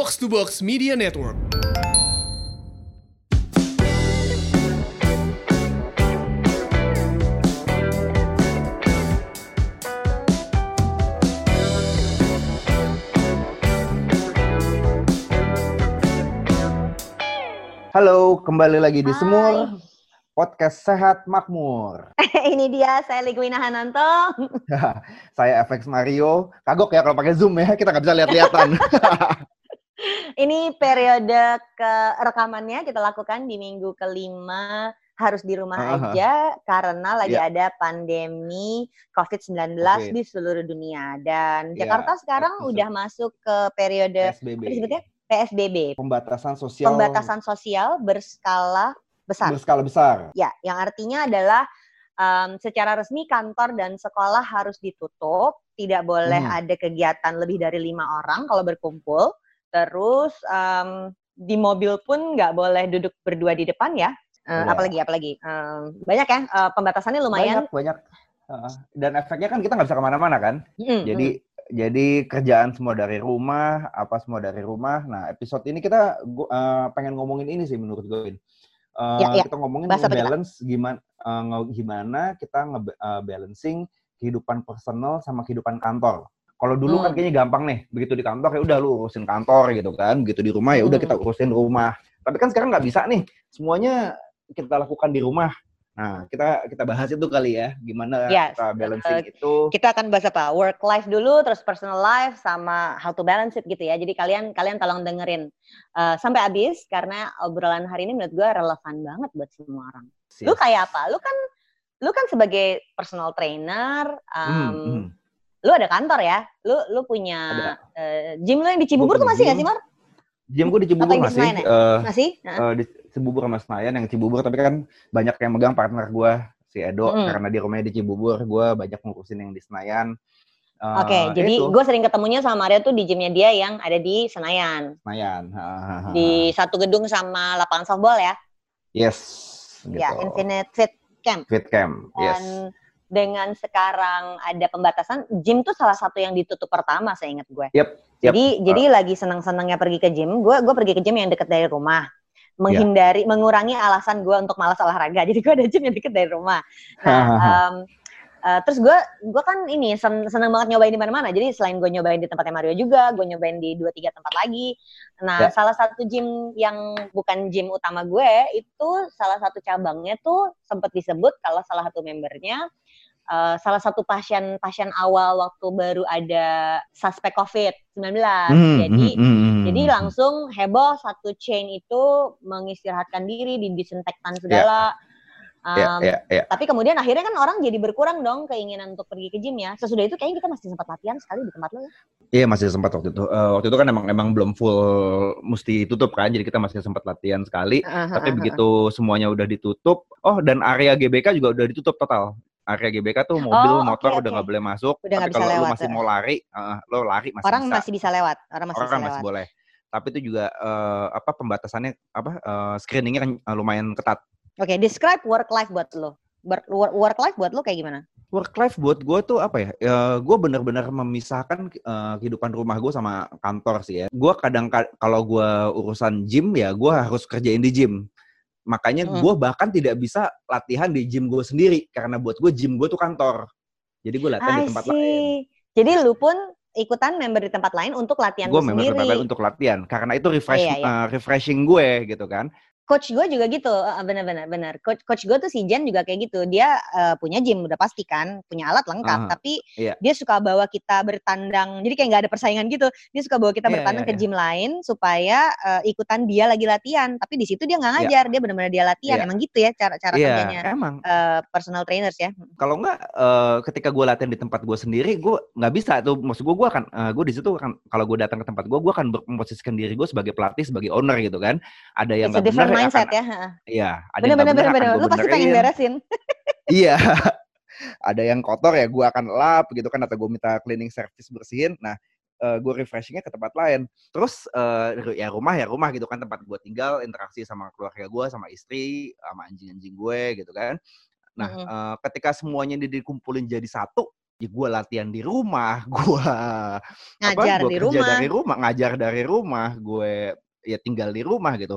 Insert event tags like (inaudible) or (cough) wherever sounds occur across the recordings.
Box to Box Media Network. Halo, kembali lagi di. Semur Podcast Sehat Makmur. (laughs) Ini dia, saya Ligwina Hananto. (laughs) Saya FX Mario. Kagok ya kalau pakai Zoom ya, kita nggak bisa lihat-lihatan. (laughs) Ini periode ke rekamannya kita lakukan di minggu kelima harus di rumah Aha. aja karena lagi Ya. ada pandemi COVID-19 Oke. di seluruh dunia dan Ya, Jakarta sekarang betul. udah masuk ke periode PSBB. disebutnya PSBB, Pembatasan sosial pembatasan sosial berskala besar. berskala besar. Ya, yang artinya adalah em, secara resmi kantor dan sekolah harus ditutup, tidak boleh Hmm. ada kegiatan lebih dari lima orang kalau berkumpul. Terus em, di mobil pun nggak boleh duduk berdua di depan ya. Eh, Iya. apalagi apalagi Em, banyak ya eh, pembatasannya lumayan. Banyak, banyak. Heeh. Dan efeknya kan kita nggak bisa ke mana-mana kan. Mm, Jadi jadi kerjaan semua dari rumah, apa semua dari rumah. Nah, episode ini kita gua, eh, pengen ngomongin ini sih menurut gue. Eh, Ya, ya. Kita ngomongin Bahas apa kita? balance gimana nge- gimana kita nge-balancing kehidupan personal sama kehidupan kantor. Kalau dulu kan Hmm. kayaknya gampang nih, begitu di kantor ya udah lu urusin kantor gitu kan, begitu di rumah ya udah Hmm. kita urusin rumah. Tapi kan sekarang nggak bisa nih, semuanya kita lakukan di rumah. Nah, kita kita bahas itu kali ya, gimana Yes. kita balancing Eh, itu. Kita akan bahas apa? Work life dulu, terus personal life, sama how to balance it gitu ya. Jadi kalian kalian tolong dengerin eh, sampai habis karena obrolan hari ini menurut gue relevan banget buat semua orang. Lu Yes. kayak apa? Lu kan lu kan sebagai personal trainer, Hmm, em, hmm. Lu ada kantor ya? Lu lu punya Ada. eh, gym lu yang di Cibubur Gua tuh masih nggak gym. sih, Mar? Gym gue di Cibubur di masih, ya? eh, Masih? Eh, di Cibubur sama Senayan yang Cibubur, tapi kan banyak yang megang partner gue, si Edo, Mm-mm. karena di rumahnya di Cibubur, gue banyak ngurusin yang di Senayan. Eh, Oke, jadi itu, gue sering ketemunya sama Mario tuh di gymnya dia yang ada di Senayan, Senayan. Ha, ha, ha, di satu gedung sama lapangan softball ya, Yes. Gitu. ya Infinite Fit Camp. Fit Camp. Yes. Dan dengan sekarang ada pembatasan, gym tuh salah satu yang ditutup pertama, saya ingat gue. Yep, yep. Jadi jadi lagi senang-senangnya pergi ke gym, gue gue pergi ke gym yang deket dari rumah, menghindari, mengurangi alasan gue untuk malas olahraga. (laughs) Jadi gue ada gym yang deket dari rumah. Nah, (laughs) em, eh, terus gue gue kan ini sen- seneng banget nyobain di mana-mana. Jadi selain gue nyobain di tempatnya Mario juga, gue nyobain di dua tiga tempat lagi. Nah, Ya. salah satu gym yang bukan gym utama gue itu salah satu cabangnya tuh sempat disebut kalau salah satu membernya eh, salah satu pasien pasien awal waktu baru ada suspek COVID-19. Hmm, Jadi hmm, hmm, hmm, jadi hmm. langsung heboh satu chain itu mengistirahatkan diri, didisinfektan segala. Ya, Um, ya, ya. Tapi kemudian akhirnya kan orang jadi berkurang dong keinginan untuk pergi ke gym ya. Sesudah itu kayaknya kita masih sempat latihan sekali di tempat lo ya. Iya masih sempat waktu itu. Eh, waktu itu kan emang emang belum full mesti tutup kan, jadi kita masih sempat latihan sekali. Tapi begitu semuanya udah ditutup, oh dan area GBK juga udah ditutup total. Area GBK tuh mobil, Oh, motor oke, udah nggak boleh masuk. Udah Tapi kalau lu masih eh. mau lari, eh, lo lari masih orang bisa. masih bisa lewat, orang masih Orang bisa masih lewat. boleh. Tapi itu juga eh, apa pembatasannya apa eh, screeningnya kan eh, lumayan ketat. Oke, describe work life buat lo. Work life buat lo kayak gimana? Work life buat gue tuh apa ya? ya gue bener-bener memisahkan eh, kehidupan rumah gue sama kantor sih ya. Gue kadang ka- kalau gue urusan gym ya gue harus kerjain di gym. Makanya Hmm. gue bahkan tidak bisa latihan di gym gue sendiri karena buat gue gym gue tuh kantor. Jadi gue latihan di tempat lain. Jadi lu pun ikutan member di tempat lain untuk latihan Gue memang sendiri. tempat lain untuk latihan karena itu refresh Iya, iya. eh, refreshing gue gitu kan. Coach gue juga gitu eh, benar-benar benar coach coach gue tuh si Jen juga kayak gitu. Dia eh, punya gym udah pasti kan? Punya alat lengkap. Tapi iya. dia suka bawa kita bertandang jadi kayak nggak ada persaingan gitu. Dia suka bawa kita Iya, bertandang iya, ke iya. gym lain supaya eh, ikutan dia lagi latihan. Tapi di situ dia nggak Iya. ngajar dia benar-benar dia latihan. Iya. emang gitu ya cara cara Iya, kerjanya emang. eh, personal trainers ya. Kalau nggak eh, ketika gue latihan di tempat gue sendiri gue nggak bisa tuh. Maksud gue gue akan gue di situ kan kalau gue datang ke tempat gue gue akan memposisikan diri gue sebagai pelatih sebagai owner gitu kan. Ada yang nggak benar mindset akan, ya iya ada yang bener-bener nggak benar bener-bener akan lu gue pasti pengen beresin. (laughs) Iya. Ada yang kotor ya gue akan lap gitu kan atau gue minta cleaning service bersihin. Nah gue refreshingnya ke tempat lain. Terus eh, ya rumah ya rumah gitu kan tempat gue tinggal interaksi sama keluarga gue sama istri sama anjing-anjing gue gitu kan. Nah Mm-mm. eh, ketika semuanya ini dikumpulin jadi satu ya gue latihan di rumah, (laughs) gue ngajar apa, gua di kerja rumah. dari rumah, ngajar dari rumah, gue ya tinggal di rumah gitu.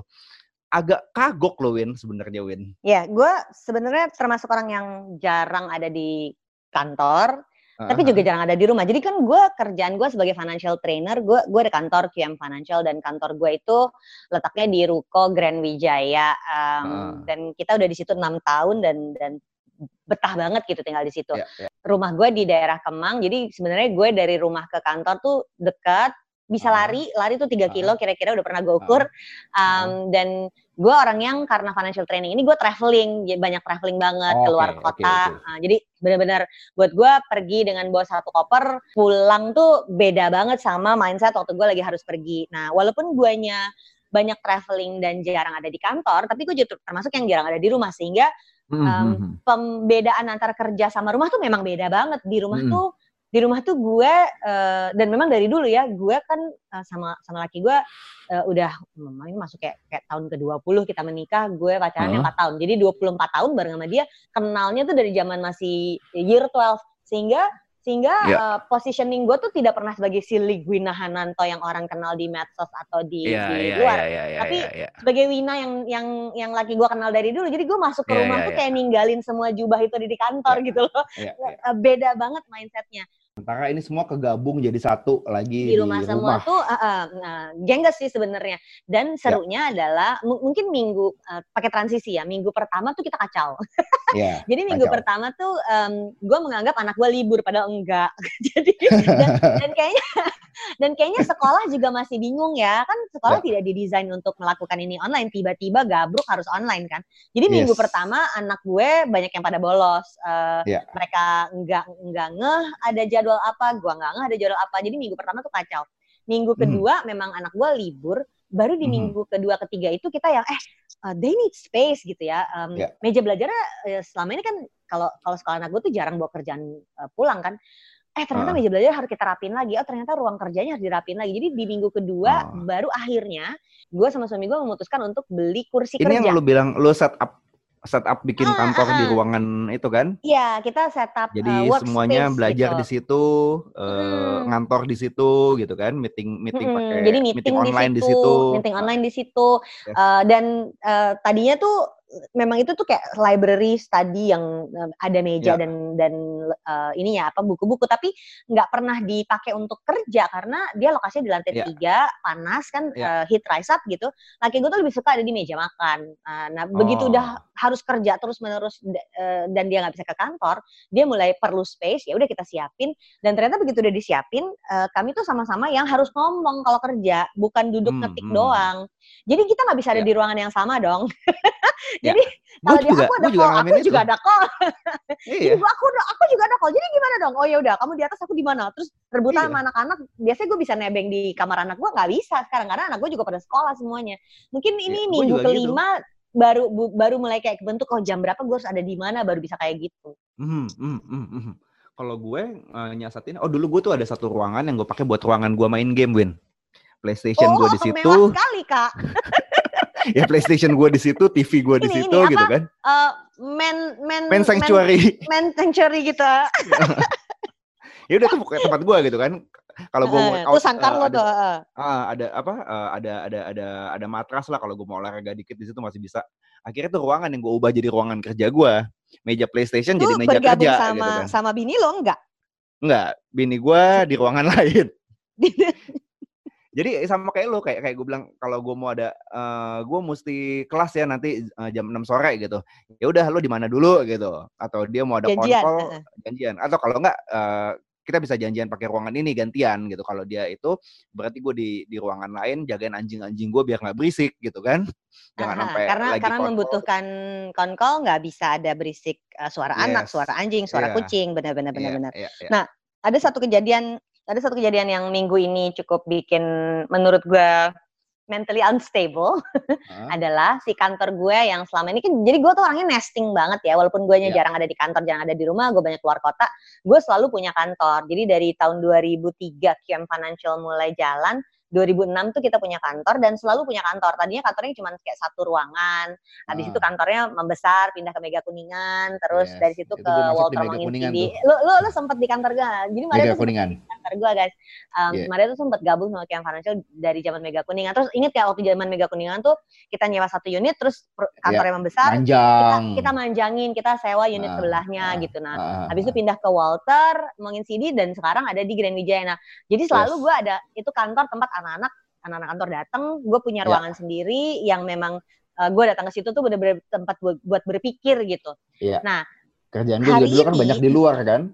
Agak kagok loh Win sebenarnya Win. Ya, gue sebenarnya termasuk orang yang jarang ada di kantor, tapi juga jarang ada di rumah. Jadi kan gue kerjaan gue sebagai financial trainer, gue gue ada kantor QM Financial dan kantor gue itu letaknya di Ruko Grand Wijaya um, Ah. dan kita udah di situ enam tahun dan dan betah banget gitu tinggal di situ. Ya, ya. Rumah gue di daerah Kemang, jadi sebenarnya gue dari rumah ke kantor tuh dekat, bisa Ah. lari, lari tuh 3 Ah. kilo kira-kira udah pernah gue ukur. Um, dan gue orang yang karena financial training ini gue traveling, banyak traveling banget Oke, keluar kota. oke. Uh, jadi benar-benar buat gue pergi dengan bawa satu koper, pulang tuh beda banget sama mindset waktu gue lagi harus pergi. Nah, walaupun guanya banyak traveling dan jarang ada di kantor, tapi gue juga termasuk yang jarang ada di rumah sehingga Hmm, um, hmm, hmm. pembedaan antara kerja sama rumah tuh memang beda banget di rumah Mm-mm. tuh di rumah tuh gue eh, dan memang dari dulu ya gue kan eh, sama sama laki gue eh, udah memang ini masuk kayak kayak tahun ke-20 kita menikah gue pacaran Heeh. 4 tahun jadi 24 tahun bareng sama dia kenalnya tuh dari zaman masih year 12 sehingga sehingga Ya. eh, positioning gue tuh tidak pernah sebagai si Ligwina Hananto yang orang kenal di medsos atau di, Iya, di iya, luar iya, iya, iya, Tapi iya, iya. sebagai Wina yang yang yang laki gue kenal dari dulu jadi gue masuk ke Iya, rumah iya, tuh iya. kayak ninggalin semua jubah itu di kantor Iya. gitu loh Iya, iya. Eh, beda banget mindsetnya Sementara ini semua kegabung jadi satu lagi di rumah semua tuh uh, uh, gengges sih sebenarnya dan serunya adalah mu- mungkin minggu uh, pakai transisi ya minggu pertama tuh kita kacau (laughs) Iya. jadi minggu kacau. pertama tuh gue menganggap anak gue libur padahal enggak (laughs) jadi dan, (laughs) dan kayaknya dan kayaknya sekolah juga masih bingung ya kan sekolah Ya. tidak didesain untuk melakukan ini online tiba-tiba gabruk harus online kan jadi minggu Yes. pertama anak gue banyak yang pada bolos Uh, Ya. mereka enggak enggak ngeh ada jadwal apa gua nggak ngeh ada jadwal apa jadi minggu pertama tuh kacau minggu Mhm. kedua memang anak gue libur baru di Mhm. minggu kedua ketiga itu kita yang eh uh, they need space gitu ya Um, Ya. meja belajarnya eh, selama ini kan kalau kalau sekolah anak gue tuh jarang bawa kerjaan uh, pulang kan eh ternyata Ah. meja belajar harus kita rapin lagi oh ternyata ruang kerjanya harus dirapin lagi jadi di minggu kedua Ah. baru akhirnya gue sama suami gue memutuskan untuk beli kursi Ini kerja yang lu bilang lu set up set up bikin Ah, kantor ah, di ah. ruangan itu kan? Iya, kita setup Jadi uh, semuanya belajar gitu. di situ, eh, Mm. ngantor di situ gitu kan, meeting meeting Mm-mm, pakai jadi meeting, online di di situ, situ. meeting online di situ, Yes. Eh, dan eh, tadinya tuh memang itu tuh kayak library study yang eh, ada meja Ya. dan dan eh, ini ya apa buku-buku, tapi nggak pernah dipakai untuk kerja karena dia lokasinya di lantai Ya. tiga, panas kan, Ya. eh, heat rise up gitu. Laki gue tuh lebih suka ada di meja makan. Eh, nah begitu Oh. udah harus kerja terus menerus dan dia nggak bisa ke kantor, dia mulai perlu space. Ya udah kita siapin dan ternyata begitu udah disiapin, eh, kami tuh sama-sama yang harus ngomong kalau kerja, bukan duduk Hmm, ngetik hmm. doang. Jadi kita nggak bisa ada Ya. di ruangan yang sama dong. (laughs) Ya. Jadi kalau juga, aku ada juga call, aku itu. juga ada call. (laughs) Iya. Gua aku aku juga ada call. Jadi gimana dong? Oh ya udah, kamu di atas aku di mana? Terus rebutan Iya. sama anak-anak. Biasanya gue bisa nebeng di kamar anak gue nggak bisa sekarang karena anak gue juga pada sekolah semuanya. Mungkin ini Iya, gua minggu juga gitu. kelima baru bu- baru mulai kayak kebentuk oh jam berapa gue harus ada di mana baru bisa kayak gitu. Mhm, mhm, mhm, mhm. Kalau gue eh, nyasatin, oh dulu gue tuh ada satu ruangan yang gue pakai buat ruangan gue main game, Win. PlayStation oh, gue di (laughs) situ, mewah sekali kak. (laughs) (laughs) ya PlayStation gue di situ, TV gue di situ, ini, gitu apa? kan. Eh, men men Main sanctuary. men, men sanctuary gitu. (laughs) ya udah tuh pokoknya tempat gue gitu kan. Kalau gue mau Eh, out, tuh sangkar eh, lo ada, tuh. ah, ada apa? eh, ada ada ada ada matras lah kalau gue mau olahraga dikit di situ masih bisa. Akhirnya tuh ruangan yang gue ubah jadi ruangan kerja gue. Meja PlayStation jadi Tuh meja kerja sama gitu kan. sama bini lo enggak? Enggak, bini gue di ruangan (laughs) lain. Jadi sama kayak lo kayak kayak gue bilang kalau gue mau ada eh gue mesti kelas ya nanti eh, jam 6 sore gitu. Ya udah lo di mana dulu gitu. Atau dia mau ada Janjian, heeh. janjian. Atau kalau enggak eh, kita bisa janjian pakai ruangan ini gantian gitu. Kalau dia itu berarti gue di di ruangan lain jagain anjing-anjing gue biar nggak berisik gitu kan. Jangan Aha, sampai karena lagi karena konkol. membutuhkan konkol nggak bisa ada berisik uh, suara anak, Yes. suara anjing, suara Iya. kucing, benar-benar benar-benar. iya, iya. Nah, ada satu kejadian, ada satu kejadian yang minggu ini cukup bikin menurut gue mentally unstable (laughs) adalah si kantor gue yang selama ini kan jadi gue tuh orangnya nesting banget ya walaupun gue Iya. jarang ada di kantor jarang ada di rumah gue banyak keluar kota gue selalu punya kantor jadi dari tahun 2003 QM Financial mulai jalan 2006 tuh kita punya kantor dan selalu punya kantor. Tadinya kantornya cuma kayak satu ruangan. Habis ah. itu kantornya membesar, pindah ke Mega Kuningan, terus yes. dari situ itu ke Walter Mangin Lo lo lo sempat di kantor gak? Jadi Maria tuh Kuningan. di kantor gue guys. Um, yeah. Maria tuh sempat gabung sama Kian Financial dari zaman Mega Kuningan. Terus inget ya waktu zaman Mega Kuningan tuh kita nyewa satu unit, terus kantornya yeah. membesar. Manjang. Kita, kita manjangin, kita sewa unit uh, sebelahnya uh, gitu. Nah, uh, habis itu pindah ke Walter Mangin CD dan sekarang ada di Grand Wijaya. Nah, jadi selalu yes. gue ada itu kantor tempat anak-anak anak-anak kantor datang, gue punya ya. ruangan yeah. sendiri yang memang uh, eh, gue datang ke situ tuh bener-bener tempat buat, buat berpikir gitu. Yeah. Nah, kerjaan gue juga dulu kan banyak di luar kan.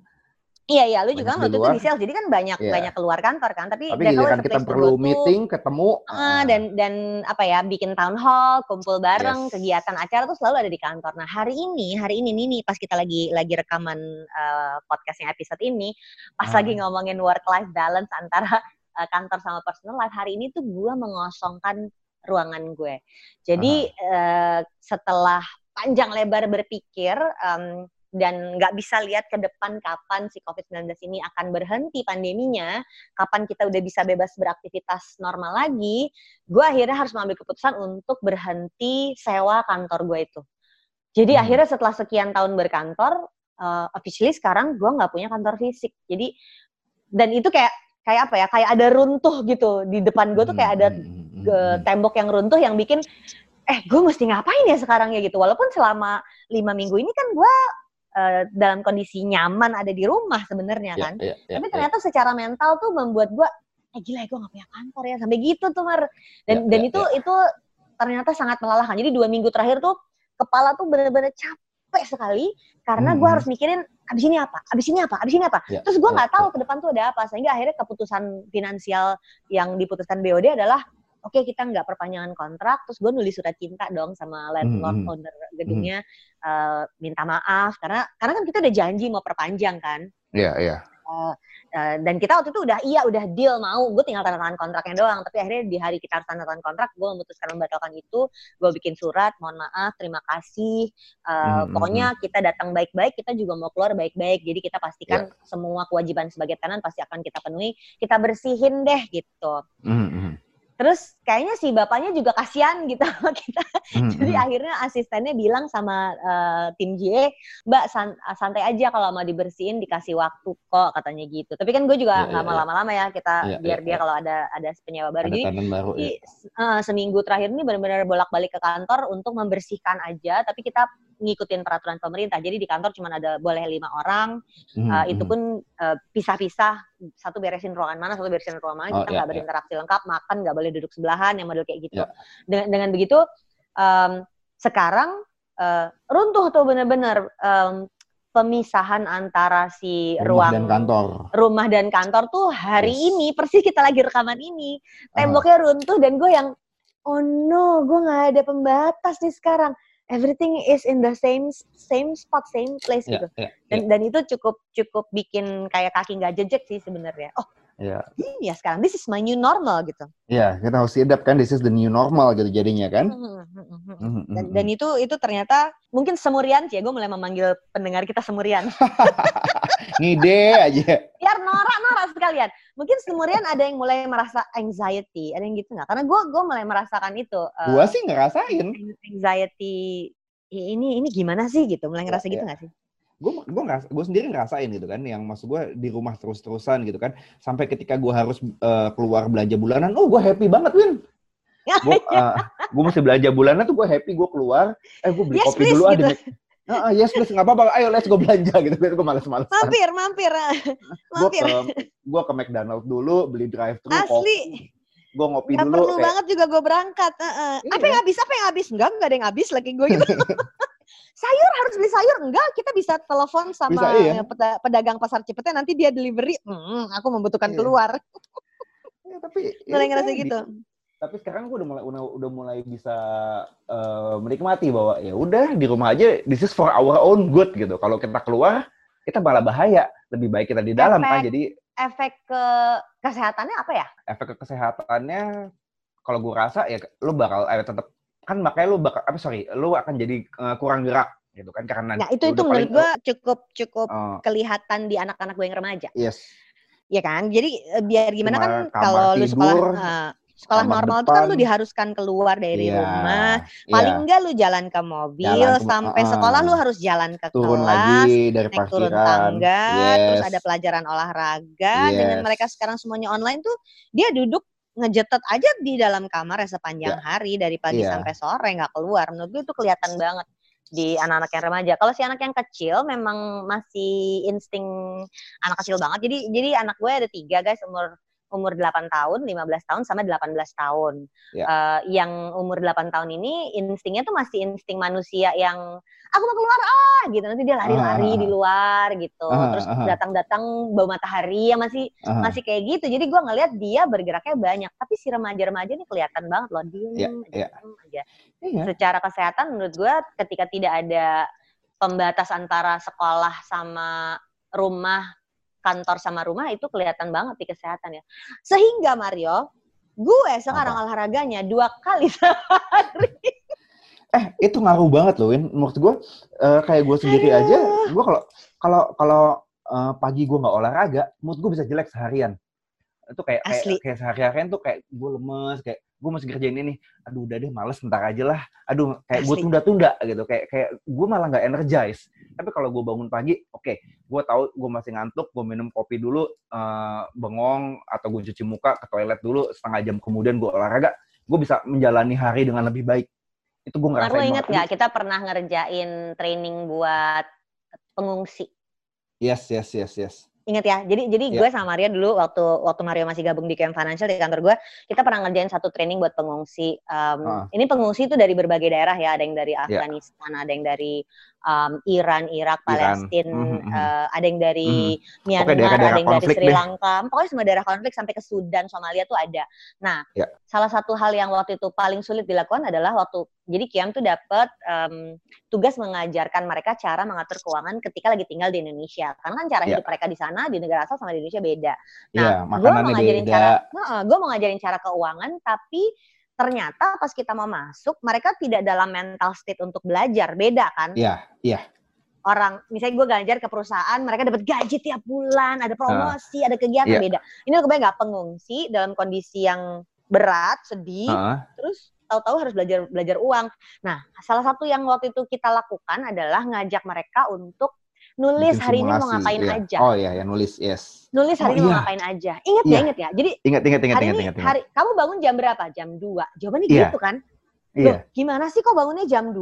Iya iya, lu juga waktu itu di sales, jadi kan banyak yeah. banyak keluar kantor kan. Tapi, Tapi kan kita perlu meeting, ketemu, uh, dan dan apa ya, bikin town hall, kumpul bareng, yes. kegiatan acara tuh selalu ada di kantor. Nah hari ini, hari ini nih, nih pas kita lagi lagi rekaman uh, podcastnya episode ini, pas uh. lagi ngomongin work life balance antara uh, kantor sama personal life hari ini tuh gue mengosongkan ruangan gue. Jadi uh, setelah panjang lebar berpikir um, dan nggak bisa lihat ke depan kapan si COVID-19 ini akan berhenti pandeminya, kapan kita udah bisa bebas beraktivitas normal lagi, gue akhirnya harus mengambil keputusan untuk berhenti sewa kantor gue itu. Jadi hmm. akhirnya setelah sekian tahun berkantor, uh, officially sekarang gue nggak punya kantor fisik. Jadi dan itu kayak kayak apa ya kayak ada runtuh gitu di depan gue tuh kayak ada hmm, hmm, hmm, tembok yang runtuh yang bikin eh gue mesti ngapain ya sekarang ya gitu walaupun selama lima minggu ini kan gue uh, dalam kondisi nyaman ada di rumah sebenarnya yeah, kan yeah, yeah, tapi ya. ternyata yeah. secara mental tuh membuat gue eh gila ya gue gak punya kantor ya sampai gitu tuh mar dan yeah, dan yeah, itu yeah. itu ternyata sangat melelahkan jadi dua minggu terakhir tuh kepala tuh bener-bener capek sekali karena hmm. gue harus mikirin abis ini apa, abis ini apa, abis ini apa. Ya, Terus gue nggak ya, tahu ya. ke depan tuh ada apa, sehingga akhirnya keputusan finansial yang diputuskan BOD adalah oke okay, kita nggak perpanjangan kontrak, terus gue nulis surat cinta dong sama landlord hmm. owner gedungnya hmm. uh, minta maaf karena karena kan kita udah janji mau perpanjang kan. Iya iya. Uh, uh, dan kita waktu itu udah iya udah deal mau gue tinggal tanda tangan kontraknya doang. Tapi akhirnya di hari kita harus tanda tangan kontrak gue memutuskan membatalkan itu. Gue bikin surat mohon maaf terima kasih. Uh, hmm, pokoknya hmm. kita datang baik-baik kita juga mau keluar baik-baik. Jadi kita pastikan yeah. semua kewajiban sebagai tenan pasti akan kita penuhi. Kita bersihin deh gitu. Hmm, hmm terus kayaknya si bapaknya juga kasihan gitu sama (laughs) kita mm-hmm. jadi hmm. akhirnya asistennya bilang sama uh, tim J mbak san santai aja kalau mau dibersihin dikasih waktu kok katanya gitu tapi kan gue juga iya, nggak yeah, yeah, lama-lama ya kita yeah, biar yeah, dia yeah. kalau ada ada penyewa baru ada jadi baru, di, uh, seminggu terakhir ini benar-benar bolak-balik ke kantor untuk membersihkan aja tapi kita ngikutin peraturan pemerintah. Jadi di kantor cuma ada boleh lima orang. Hmm, uh, itu hmm. pun uh, pisah-pisah. Satu beresin ruangan mana, satu beresin ruangan mana. Oh, kita nggak yeah, berinteraksi yeah. lengkap. Makan nggak boleh duduk sebelahan, yang model kayak gitu. Yeah. Dengan, dengan begitu, um, sekarang uh, runtuh tuh bener-bener um, pemisahan antara si rumah ruang dan kantor. rumah dan kantor tuh hari yes. ini persis kita lagi rekaman ini temboknya uh. runtuh dan gue yang oh no gue nggak ada pembatas nih sekarang everything is in the same same spot same place yeah, gitu. yeah, dan yeah. dan itu cukup cukup bikin kayak kaki nggak jejek sih sebenarnya. Oh yeah. ini ya sekarang. This is my new normal gitu. Ya yeah, kita harus adapt kan. This is the new normal gitu jadinya kan. Mm -hmm. dan, dan itu itu ternyata mungkin semurian sih ya. Gue mulai memanggil pendengar kita semurian. (laughs) Ngide aja. Biar norak-norak sekalian. Mungkin semurian ada yang mulai merasa anxiety ada yang gitu nggak? Karena gue gue mulai merasakan itu uh, gue sih ngerasain. anxiety ini ini gimana sih? gitu. Mulai ngerasa ya, gitu nggak sih? gue gue nggak gue sendiri ngerasain gitu kan yang maksud gue di rumah terus terusan gitu kan. Sampai ketika gue harus uh, keluar belanja bulanan oh gue happy banget win. (laughs) Gue uh, gue mesti belanja bulanan tuh gue happy gue keluar. Eh gue beli yes, kopi please, dulu gitu. ah Ah, yes, please, nggak apa-apa. Ayo, let's go belanja gitu. Gue males-males. Mampir, mampir. mampir. Gue ke, ke McDonald dulu, beli drive-thru. Asli. Kopi. Gue ngopi gak dulu. perlu kayak... banget juga gue berangkat. Uh -uh. Iya. Apa yang habis? Apa yang habis? Enggak, enggak ada yang habis lagi gue gitu. (laughs) sayur harus beli sayur enggak kita bisa telepon sama bisa, iya. pedagang pasar Cipete nanti dia delivery hmm, aku membutuhkan iya. keluar ya, tapi ya, ngerasa gitu tapi sekarang gue udah mulai udah, mulai bisa uh, menikmati bahwa ya udah di rumah aja this is for our own good gitu. Kalau kita keluar kita malah bahaya. Lebih baik kita di dalam kan jadi efek ke kesehatannya apa ya? Efek ke kesehatannya kalau gue rasa ya lu bakal eh, tetap kan makanya lu bakal apa sorry lu akan jadi uh, kurang gerak gitu kan karena nah itu itu menurut gue cukup cukup uh, kelihatan di anak-anak gue yang remaja. Yes. Iya kan? Jadi eh, biar gimana Cuma kan kalau lu sekolah uh, sekolah normal itu kan lu diharuskan keluar dari yeah, rumah. Paling yeah. enggak lu jalan ke mobil jalan ke, sampai uh, sekolah lu harus jalan ke turun kelas, lagi dari naik turun tangga, yes. terus ada pelajaran olahraga. Yes. Dengan mereka sekarang semuanya online tuh dia duduk ngejetet aja di dalam kamar ya sepanjang yeah. hari dari pagi yeah. sampai sore nggak keluar. Menurut gue itu kelihatan banget di anak-anak yang remaja. Kalau si anak yang kecil memang masih insting anak kecil banget. Jadi jadi anak gue ada tiga guys umur umur 8 tahun, 15 tahun sama 18 tahun. Yeah. Ya. Uh, yang umur 8 tahun ini instingnya tuh masih insting manusia yang aku mau keluar ah gitu. Nanti dia lari-lari uh, di luar gitu. Uh, Terus datang-datang bau matahari ya masih uh, masih kayak gitu. Jadi gue ngelihat dia bergeraknya banyak. Tapi si remaja-remaja ini kelihatan banget loh diem yeah, aja, yeah. aja. Yeah. Secara kesehatan menurut gue ketika tidak ada pembatas antara sekolah sama rumah kantor sama rumah itu kelihatan banget di kesehatan ya. Sehingga Mario, gue sekarang Apa? olahraganya dua kali (laughs) sehari. Eh, itu ngaruh banget loh, Win. Menurut gue, uh, kayak gue sendiri Aduh. aja, gue kalau kalau kalau uh, pagi gue nggak olahraga, mood gue bisa jelek seharian. Itu kayak Asli. kayak, kayak sehari-harian tuh kayak gue lemes, kayak gue masih kerjain ini aduh udah deh males ntar aja lah. Aduh kayak gue tunda-tunda gitu. Kayak kayak gue malah nggak energize. Tapi kalau gue bangun pagi oke okay, gue tahu gue masih ngantuk gue minum kopi dulu uh, bengong atau gue cuci muka ke toilet dulu setengah jam kemudian gue olahraga gue bisa menjalani hari dengan lebih baik. Itu gue ngerasa Lalu inget nggak kita pernah ngerjain training buat pengungsi? Yes yes yes yes Ingat ya. Jadi jadi yeah. gue sama Maria dulu waktu waktu Mario masih gabung di KM Financial di kantor gue, kita pernah ngerjain satu training buat pengungsi. Um, uh. Ini pengungsi itu dari berbagai daerah ya. Ada yang dari ya. Afghanistan, yeah. ada yang dari um, Iran, Irak, Palestina, mm -hmm. uh, ada yang dari mm. Myanmar, daerah -daerah ada yang dari Sri Lanka, deh. pokoknya semua daerah konflik sampai ke Sudan, Somalia tuh ada. Nah, yeah. salah satu hal yang waktu itu paling sulit dilakukan adalah waktu jadi Kiam tuh dapat um, tugas mengajarkan mereka cara mengatur keuangan ketika lagi tinggal di Indonesia. Karena kan cara yeah. hidup mereka di sana di negara asal sama di Indonesia beda. Nah, yeah, gue mau ngajarin beda. cara, uh, gue mau ngajarin cara keuangan, tapi ternyata pas kita mau masuk mereka tidak dalam mental state untuk belajar beda kan iya iya orang misalnya gue ngajar ke perusahaan mereka dapat gaji tiap bulan ada promosi uh, ada kegiatan yeah. beda ini kebayang nggak pengungsi dalam kondisi yang berat sedih uh. terus tahu-tahu harus belajar belajar uang nah salah satu yang waktu itu kita lakukan adalah ngajak mereka untuk nulis hari ini mau ngapain iya. aja. Oh iya, ya nulis, yes. Nulis hari oh, ini iya. mau ngapain aja. Ingat iya. ya, ingat ya. Jadi ingat, ingat, ingat, hari ingat, ini, ingat, ingat. Hari, kamu bangun jam berapa? Jam 2. Jawabannya iya. gitu kan? Iya. gimana sih kok bangunnya jam 2?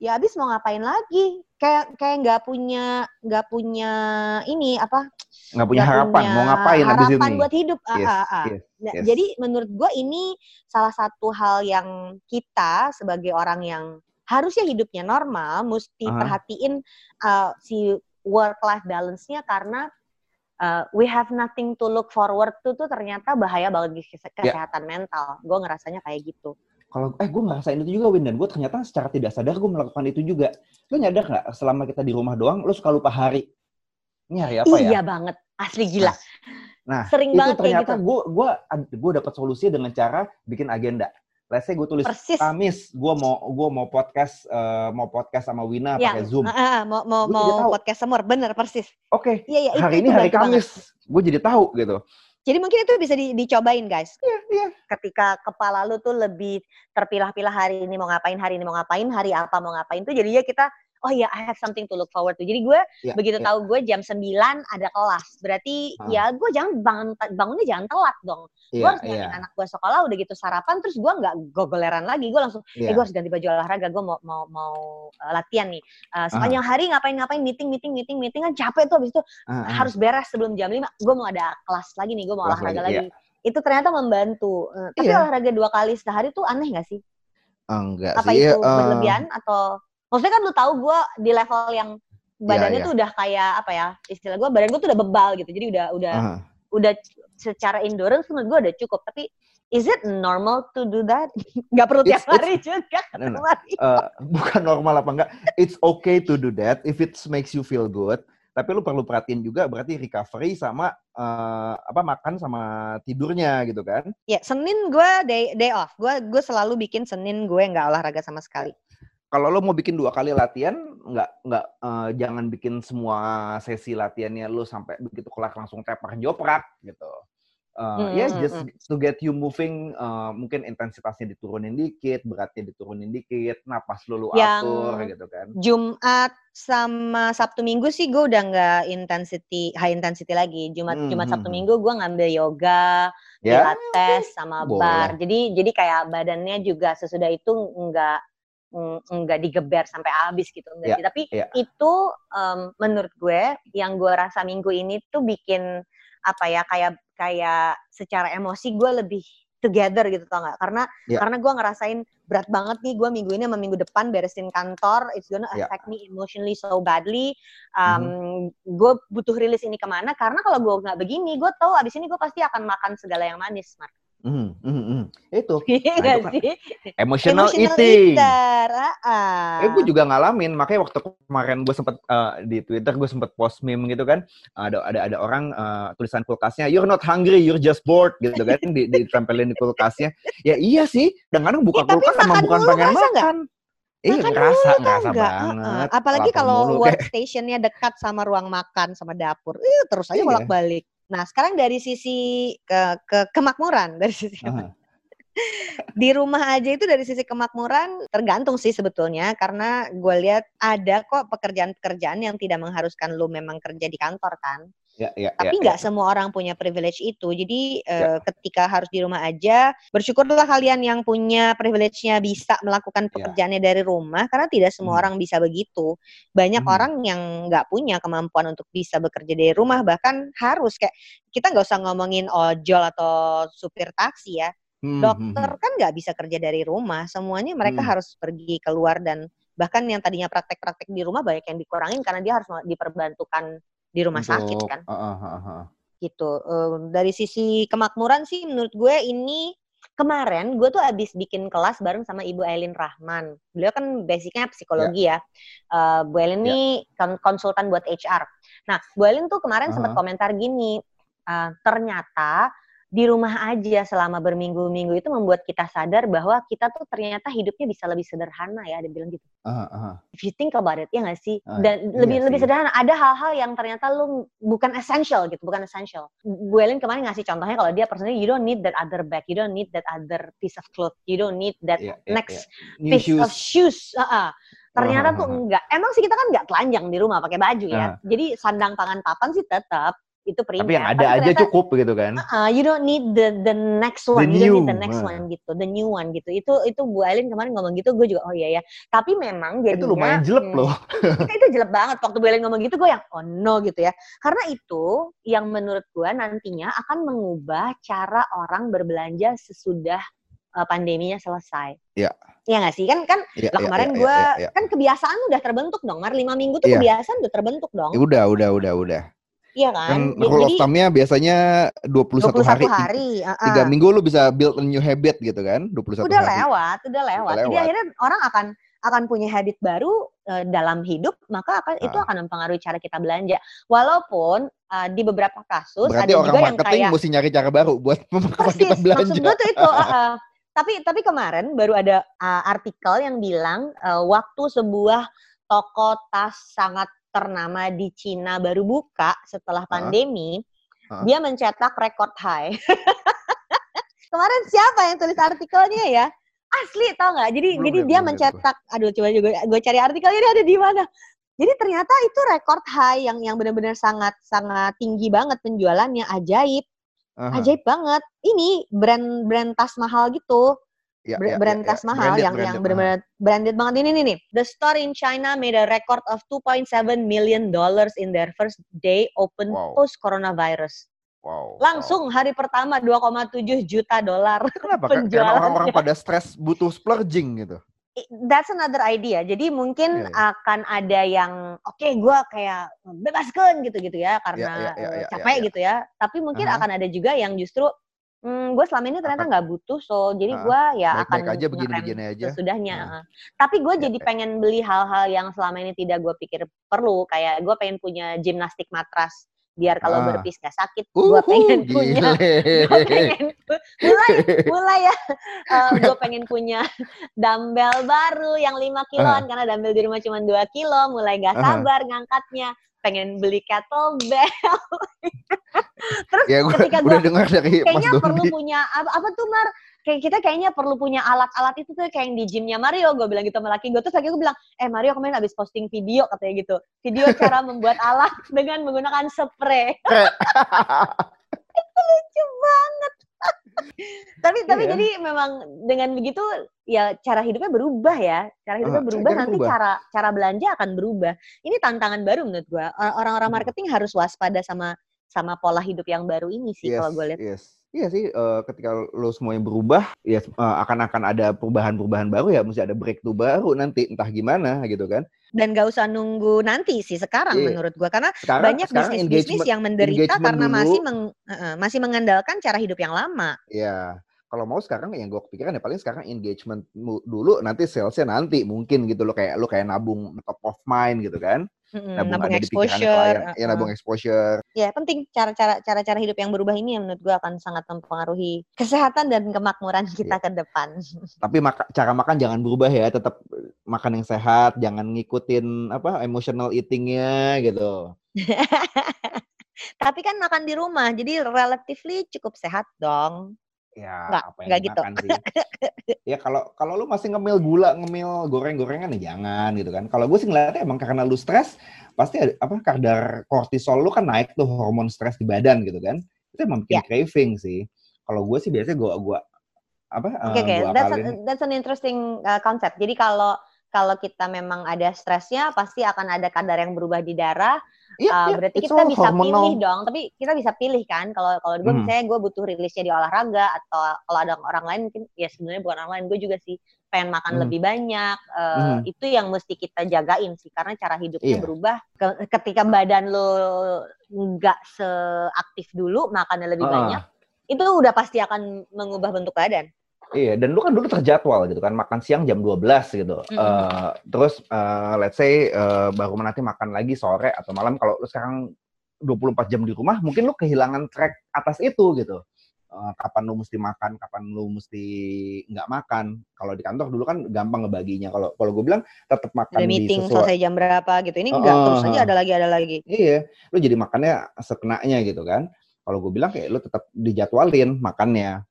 Ya habis mau ngapain lagi? Kayak kayak nggak punya nggak punya ini apa? Nggak punya gak harapan punya mau ngapain harapan habis ini? buat hidup. Ah, yes, ah, ah. Yes, nah, yes. Jadi menurut gue ini salah satu hal yang kita sebagai orang yang harusnya hidupnya normal mesti uh -huh. perhatiin uh, si work life balance-nya karena uh, we have nothing to look forward to tuh ternyata bahaya bagi ya. kesehatan yeah. mental. Gue ngerasanya kayak gitu. Kalau eh gue ngerasain itu juga Win dan gue ternyata secara tidak sadar gue melakukan itu juga. Lo nyadar nggak selama kita di rumah doang lo suka lupa hari? Ini hari apa iya ya? Iya banget, asli gila. Nah, Sering itu ternyata gue gitu. gue gue dapat solusi dengan cara bikin agenda let's say gue tulis Persis. Kamis, gue mau gue mau podcast uh, mau podcast sama Wina ya, pakai Zoom. Uh, uh, mau mau mau podcast semur, bener persis. Oke. Okay. Ya, ya, hari itu, ini itu hari Kamis, gue jadi tahu gitu. Jadi mungkin itu bisa di, dicobain guys. Iya, iya. Ketika kepala lu tuh lebih terpilah-pilah hari ini mau ngapain, hari ini mau ngapain, hari apa mau ngapain tuh jadinya kita oh ya I have something to look forward to. Jadi gue yeah, begitu yeah. tahu gue jam 9 ada kelas, berarti hmm. ya gue jangan bangun bangunnya jangan telat dong. Yeah, gue harus yeah. anak gue sekolah udah gitu sarapan terus gue nggak gogoleran lagi. Gue langsung yeah. eh gue harus ganti baju olahraga, gue mau mau mau uh, latihan nih. Uh, sepanjang uh. hari ngapain-ngapain meeting meeting meeting meeting kan capek tuh habis itu uh, uh. harus beres sebelum jam 5. Gue mau ada kelas lagi nih, gue mau kelas olahraga lagi. lagi. Yeah. Itu ternyata membantu. Uh, tapi yeah. olahraga dua kali sehari tuh aneh gak sih? Enggak Apa sih. itu uh, berlebihan atau maksudnya kan lu tahu gue di level yang badannya yeah, yeah. tuh udah kayak apa ya istilah gue badan gue tuh udah bebal gitu jadi udah udah uh -huh. udah secara endurance menurut gue udah cukup tapi is it normal to do that (laughs) Gak perlu tiap it's, hari it's, juga (laughs) no, no. Uh, bukan normal apa enggak it's okay to do that if it makes you feel good tapi lu perlu perhatiin juga berarti recovery sama uh, apa makan sama tidurnya gitu kan? Ya Senin gue day day off, gue gue selalu bikin Senin gue nggak olahraga sama sekali. Kalau lo mau bikin dua kali latihan, nggak nggak uh, jangan bikin semua sesi latihannya lo sampai begitu kelar langsung tepar joprak gitu. Uh, hmm, yes, just to get you moving, uh, mungkin intensitasnya diturunin dikit, beratnya diturunin dikit, napas lo lu atur gitu kan. Jumat sama Sabtu Minggu sih gue udah nggak intensity high intensity lagi. Jumat hmm, Jumat Sabtu hmm. Minggu gue ngambil yoga, yeah? pilates sama Boleh. bar. Jadi jadi kayak badannya juga sesudah itu nggak nggak digeber sampai habis gitu enggak yeah, sih. Tapi yeah. itu um, menurut gue yang gue rasa minggu ini tuh bikin apa ya kayak kayak secara emosi gue lebih together gitu tau gak? Karena yeah. karena gue ngerasain berat banget nih gue minggu ini sama minggu depan beresin kantor, it's gonna ya. affect yeah. me emotionally so badly. Um, mm-hmm. Gue butuh rilis ini ke mana? Karena kalau gue nggak begini, gue tahu abis ini gue pasti akan makan segala yang manis, Mark. Mm, mm, mm. Itu. (laughs) Iya nah, itu kan emotional, emotional eating. Eater. Uh-uh. Eh, gue juga ngalamin. Makanya waktu kemarin gue sempat uh, di Twitter gue sempat post meme gitu kan. Ada ada ada orang uh, tulisan kulkasnya, "You're not hungry, you're just bored." gitu kan di ditempelin di kulkasnya. Ya iya sih. Kadang-kadang buka ya, kulkas emang bukan pengen makan. Iya, eh, ngerasa, ngerasa banget. Uh, apalagi kalau workstationnya dekat sama ruang makan, sama dapur. Eh, terus aja iya. Nah, sekarang dari sisi ke, ke kemakmuran, (laughs) dari sisi uh-huh. di rumah aja itu dari sisi kemakmuran tergantung sih sebetulnya karena gue lihat ada kok pekerjaan-pekerjaan yang tidak mengharuskan lu memang kerja di kantor kan. Ya, ya, Tapi ya, nggak ya, ya. semua orang punya privilege itu. Jadi ya. uh, ketika harus di rumah aja, bersyukurlah kalian yang punya privilege-nya bisa melakukan ya. pekerjaannya ya. dari rumah karena tidak semua hmm. orang bisa begitu. Banyak hmm. orang yang nggak punya kemampuan untuk bisa bekerja dari rumah bahkan harus kayak kita nggak usah ngomongin ojol atau supir taksi ya. Hmm. Dokter hmm. kan nggak bisa kerja dari rumah. Semuanya mereka hmm. harus pergi keluar dan bahkan yang tadinya praktek-praktek di rumah banyak yang dikurangin karena dia harus diperbantukan di rumah Untuk, sakit kan. Uh, uh, uh, uh. Gitu. Uh, dari sisi kemakmuran sih menurut gue ini kemarin gue tuh abis bikin kelas bareng sama Ibu Elin Rahman. Beliau kan basicnya psikologi yeah. ya. Uh, Bu Elin yeah. ini konsultan buat HR. Nah, Bu Elin tuh kemarin uh -huh. sempat komentar gini, uh, ternyata di rumah aja selama berminggu-minggu itu membuat kita sadar bahwa kita tuh ternyata hidupnya bisa lebih sederhana ya, dia bilang gitu. Uh, uh. If you think about it, ya nggak sih? Uh, Dan iya lebih sih. lebih sederhana. Ada hal-hal yang ternyata lu bukan essential gitu, bukan essential. Bu Elin kemarin ngasih contohnya kalau dia personally, you don't need that other bag, you don't need that other piece of cloth, you don't need that yeah, yeah, next yeah. piece shoes. of shoes. Uh, uh. Ternyata uh, tuh enggak. Emang sih kita kan enggak telanjang di rumah pakai baju ya. Uh. Jadi sandang tangan papan sih tetap itu primer. Tapi yang ada Tapi aja cukup gitu kan. Uh, you don't need the the next one, the you don't need the next uh. one gitu, the new one gitu. Itu itu Bu Elin kemarin ngomong gitu, gue juga oh iya ya. Tapi memang jadi itu lumayan jelek hmm, loh. (laughs) itu, itu jelek banget waktu Bu Elin ngomong gitu, gue yang oh no gitu ya. Karena itu yang menurut gue nantinya akan mengubah cara orang berbelanja sesudah uh, pandeminya selesai. Iya. Iya nggak sih kan kan ya, lah kemarin ya, gue ya, ya, ya. kan kebiasaan udah terbentuk dong, Mar lima minggu tuh ya. kebiasaan udah terbentuk dong. Ya, udah udah udah udah. Iya kan? Kan rule of thumb-nya biasanya 21, 21 hari. hari. Uh -uh. Tiga minggu lu bisa build a new habit gitu kan? 21 udah hari. Lewat, udah lewat. Jadi akhirnya orang akan akan punya habit baru uh, dalam hidup, maka akan uh. itu akan mempengaruhi cara kita belanja. Walaupun uh, di beberapa kasus Berarti ada juga yang kayak mesti nyari cara baru buat (laughs) kita belanja. Maksud gue tuh itu (laughs) uh, uh, tapi tapi kemarin baru ada uh, artikel yang bilang uh, waktu sebuah toko tas sangat ternama di Cina baru buka setelah pandemi, uh. Uh. dia mencetak record high. (laughs) Kemarin siapa yang tulis artikelnya ya? Asli tau nggak? Jadi belum, jadi belum, dia mencetak, gue. aduh coba juga gue cari artikelnya ini ada di mana. Jadi ternyata itu record high yang yang benar-benar sangat sangat tinggi banget penjualannya, ajaib. Uh -huh. Ajaib banget. Ini brand-brand tas mahal gitu ya, ya, brand ya, tas ya. mahal branded, yang branded, yang benar-benar branded banget ini nih nih. The store in China made a record of 2.7 million dollars in their first day open wow. post coronavirus. Wow. Langsung wow. hari pertama 2,7 juta dolar. (laughs) Kenapa? Karena orang-orang pada stres butuh splurging gitu. That's another idea. Jadi mungkin yeah, yeah. akan ada yang oke okay, gue kayak bebaskan gitu-gitu ya karena yeah, yeah, yeah, yeah, capek yeah, yeah. gitu ya. Tapi mungkin uh -huh. akan ada juga yang justru Hmm, gue selama ini ternyata nggak butuh, so jadi gue ya baik -baik akan aja begini-begini aja. Sesudahnya. Nah. Tapi gue ya, jadi ya. pengen beli hal-hal yang selama ini tidak gue pikir perlu, kayak gue pengen punya gimnastik matras biar kalau ah. berpis gak sakit gue pengen punya (laughs) gue pengen (laughs) mulai mulai ya (laughs) uh, gue pengen punya dumbbell baru yang 5 kiloan uh. karena dumbbell di rumah cuma 2 kilo mulai gak sabar uh. ngangkatnya pengen beli kettlebell. (laughs) Terus ya, gua, ketika gue kayaknya perlu punya apa, apa tuh Mar? Kayak kita kayaknya perlu punya alat-alat itu tuh kayak yang di gymnya Mario. Gue bilang gitu sama laki gue. Terus lagi gue bilang, eh Mario kemarin habis posting video katanya gitu. Video cara membuat alat (laughs) dengan menggunakan spray. (laughs) itu lucu banget tapi yeah. jadi memang dengan begitu ya cara hidupnya berubah ya cara hidupnya uh, berubah nanti berubah. cara cara belanja akan berubah ini tantangan baru menurut gua orang-orang marketing hmm. harus waspada sama sama pola hidup yang baru ini sih yes, kalau gue lihat yes. Iya sih, uh, ketika lo semuanya berubah, ya uh, akan akan ada perubahan-perubahan baru ya, mesti ada breakthrough baru nanti, entah gimana gitu kan. Dan gak usah nunggu nanti sih sekarang yeah. menurut gua, karena sekarang, banyak bisnis-bisnis yang menderita karena dulu, masih meng, uh, masih mengandalkan cara hidup yang lama. Iya, kalau mau sekarang yang gue kepikiran ya paling sekarang engagement dulu, nanti salesnya nanti mungkin gitu lo kayak lo kayak nabung top of mind gitu kan. Hmm, nabung, nabung exposure, uh, ya nabung exposure. Ya penting cara-cara cara-cara hidup yang berubah ini yang menurut gue akan sangat mempengaruhi kesehatan dan kemakmuran kita ya. ke depan. Tapi maka, cara makan jangan berubah ya, tetap makan yang sehat, jangan ngikutin apa emotional eatingnya gitu. (laughs) Tapi kan makan di rumah, jadi relatively cukup sehat dong. Ya, nggak, apa yang nggak gitu. sih. ya kalau kalau lu masih ngemil gula, ngemil goreng-gorengan ya jangan gitu kan. Kalau gue sih ngeliatnya emang karena lu stres, pasti ada, apa kadar kortisol lu kan naik tuh hormon stres di badan gitu kan. Itu emang bikin yeah. craving sih. Kalau gue sih biasanya gue gua apa? Oke, okay, uh, okay. that's, a, that's an interesting uh, concept. Jadi kalau kalau kita memang ada stresnya, pasti akan ada kadar yang berubah di darah Iya, uh, berarti kita bisa hormonal. pilih dong, tapi kita bisa pilih kan. Kalau kalau gue hmm. misalnya gue butuh rilisnya di olahraga atau kalau ada orang lain mungkin ya sebenarnya bukan orang lain, gue juga sih pengen makan hmm. lebih banyak. Uh, hmm. Itu yang mesti kita jagain sih karena cara hidupnya iya. berubah. ketika badan lo nggak seaktif dulu, makannya lebih uh. banyak, itu udah pasti akan mengubah bentuk badan. Iya, dan lu kan dulu terjadwal gitu kan, makan siang jam 12 gitu. Mm -hmm. uh, terus uh, let's say uh, baru nanti makan lagi sore atau malam kalau lu sekarang 24 jam di rumah, mungkin lu kehilangan track atas itu gitu. Uh, kapan lu mesti makan, kapan lu mesti nggak makan. Kalau di kantor dulu kan gampang ngebaginya. Kalau kalau gue bilang tetap makan meeting di sesuai... selesai jam berapa gitu. Ini enggak uh, terus aja ada lagi ada lagi. Iya, lu jadi makannya sekenanya gitu kan. Kalau gue bilang kayak lu tetap dijadwalin makannya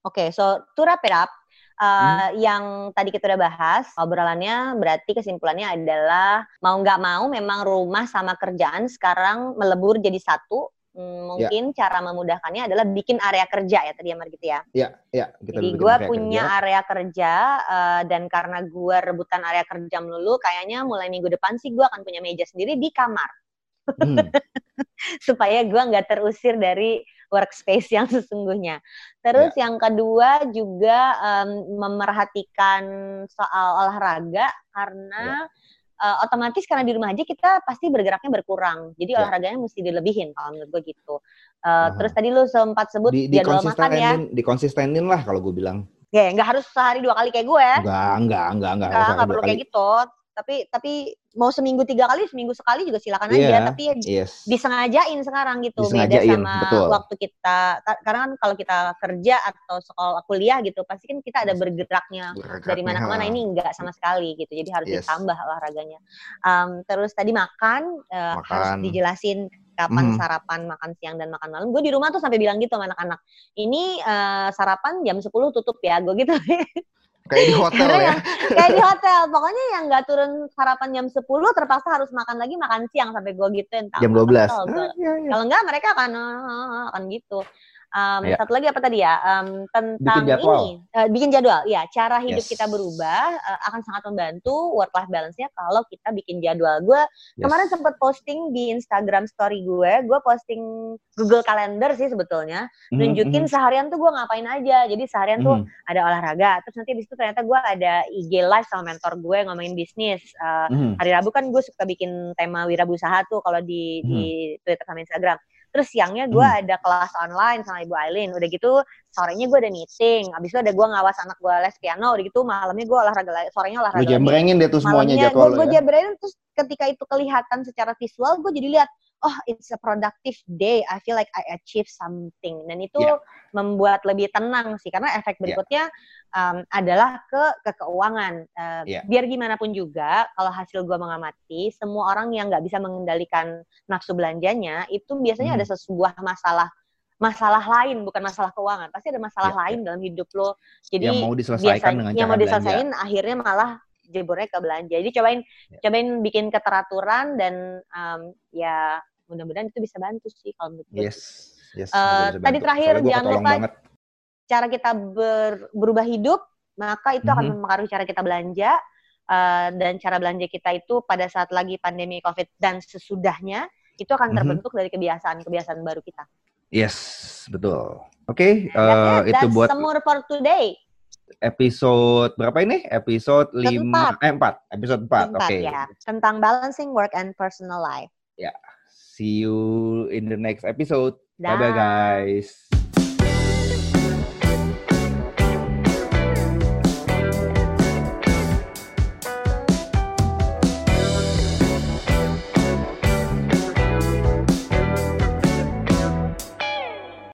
Oke, okay, so to wrap it up, uh, hmm. yang tadi kita udah bahas, obrolannya berarti kesimpulannya adalah mau nggak mau memang rumah sama kerjaan sekarang melebur jadi satu. Hmm, ya. mungkin ya. cara memudahkannya adalah bikin area kerja ya tadi ya gitu ya. Iya, iya. Jadi gue punya kerja. area kerja uh, dan karena gue rebutan area kerja melulu, kayaknya mulai minggu depan sih gue akan punya meja sendiri di kamar. Hmm. (laughs) Supaya gue nggak terusir dari workspace yang (laughs) sesungguhnya. Terus yeah. yang kedua juga um, memerhatikan soal olahraga karena yeah. uh, otomatis karena di rumah aja kita pasti bergeraknya berkurang. Jadi yeah. olahraganya mesti dilebihin kalau menurut gue gitu. Uh, uh Terus tadi lu sempat sebut di, jadwal makan ya. Dikonsistenin lah kalau gue bilang. Ya, nggak harus sehari dua kali kayak gue. Enggak, enggak, enggak, enggak. Enggak, enggak perlu kayak gitu tapi tapi mau seminggu tiga kali seminggu sekali juga silakan yeah, aja tapi ya yes. disengajain sekarang gitu disengajain, beda sama betul. waktu kita karena kan kalau kita kerja atau sekolah kuliah gitu pasti kan kita ada bergeraknya, bergeraknya dari mana ke mana ini enggak sama sekali gitu jadi harus yes. ditambah olahraganya um, terus tadi makan, uh, makan. harus dijelasin kapan hmm. sarapan, makan siang dan makan malam. Gue di rumah tuh sampai bilang gitu sama anak-anak. Ini uh, sarapan jam 10 tutup ya, gue gitu. (laughs) Kayak di hotel ya. kayak di hotel. Pokoknya yang nggak turun sarapan jam 10 terpaksa harus makan lagi makan siang sampai gue gituin. Jam 12. Ah, iya, iya. Kalau enggak mereka akan akan gitu. Um, ya. Satu lagi apa tadi ya um, tentang bikin ini uh, bikin jadwal ya cara hidup yes. kita berubah uh, akan sangat membantu work life balance-nya kalau kita bikin jadwal. Gue yes. kemarin sempat posting di Instagram story gue, gue posting Google Calendar sih sebetulnya mm-hmm. nunjukin mm-hmm. seharian tuh gue ngapain aja. Jadi seharian mm-hmm. tuh ada olahraga, terus nanti di situ ternyata gue ada IG live sama mentor gue ngomongin bisnis. Uh, mm-hmm. Hari Rabu kan gue suka bikin tema wirausaha tuh kalau di mm-hmm. di Twitter sama Instagram. Terus siangnya gue hmm. ada kelas online sama Ibu Aileen. Udah gitu sorenya gue ada meeting. Abis itu ada gue ngawas anak gue les piano. Udah gitu malamnya gue olahraga sorenya olahraga. Lu jembrengin deh tuh semuanya jadwal Gue ya? jembrengin terus ketika itu kelihatan secara visual, gue jadi lihat, oh it's a productive day. I feel like I achieve something. Dan itu yeah. membuat lebih tenang sih, karena efek berikutnya yeah. um, adalah ke ke keuangan. Uh, yeah. Biar gimana pun juga, kalau hasil gue mengamati, semua orang yang nggak bisa mengendalikan nafsu belanjanya, itu biasanya hmm. ada sebuah masalah masalah lain bukan masalah keuangan pasti ada masalah ya, lain ya. dalam hidup lo jadi yang mau diselesaikan biasanya, dengan yang mau diselesaikan akhirnya malah jebornya ke belanja jadi cobain ya. cobain bikin keteraturan dan um, ya mudah-mudahan itu bisa bantu sih kalau menurut gue yes yes uh, tadi terakhir jangan lupa banget. cara kita ber, berubah hidup maka itu mm -hmm. akan mhm. mempengaruhi cara kita belanja uh, dan cara belanja kita itu pada saat lagi pandemi covid dan sesudahnya itu akan mhm. terbentuk mm -hmm. dari kebiasaan-kebiasaan baru kita. Yes, betul. Oke, okay, uh, eh, itu buat semur for today. Episode berapa ini? Episode lima, eh empat, episode empat. Oke. Okay. Ya. Tentang balancing work and personal life. Ya, yeah. See you in the next episode. Bye bye guys.